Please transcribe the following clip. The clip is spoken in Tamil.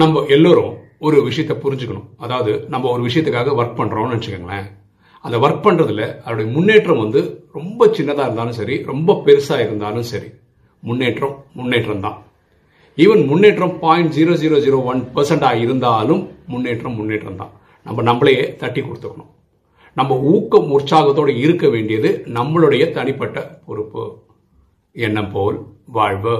நம்ம எல்லோரும் ஒரு விஷயத்தை புரிஞ்சுக்கணும். அதாவது நம்ம ஒரு விஷயத்துக்காக ஒர்க் பண்ணுறோம்னு வச்சுக்கோங்களேன். அந்த ஒர்க் பண்ணுறதுல அதோடைய முன்னேற்றம் வந்து ரொம்ப சின்னதாக இருந்தாலும் சரி ரொம்ப பெருசாக இருந்தாலும் சரி முன்னேற்றம் முன்னேற்றம் தான். ஈவன் முன்னேற்றம் point zero zero zero one பர்சன்டாக இருந்தாலும் முன்னேற்றம் முன்னேற்றம் தான். நம்ம நம்மளையே தட்டி கொடுத்துக்கணும். நம்ம ஊக்கம் உற்சாகத்தோடு இருக்க வேண்டியது நம்மளுடைய தனிப்பட்ட பொறுப்பு. எண்ணம் போல் வாழ்வு.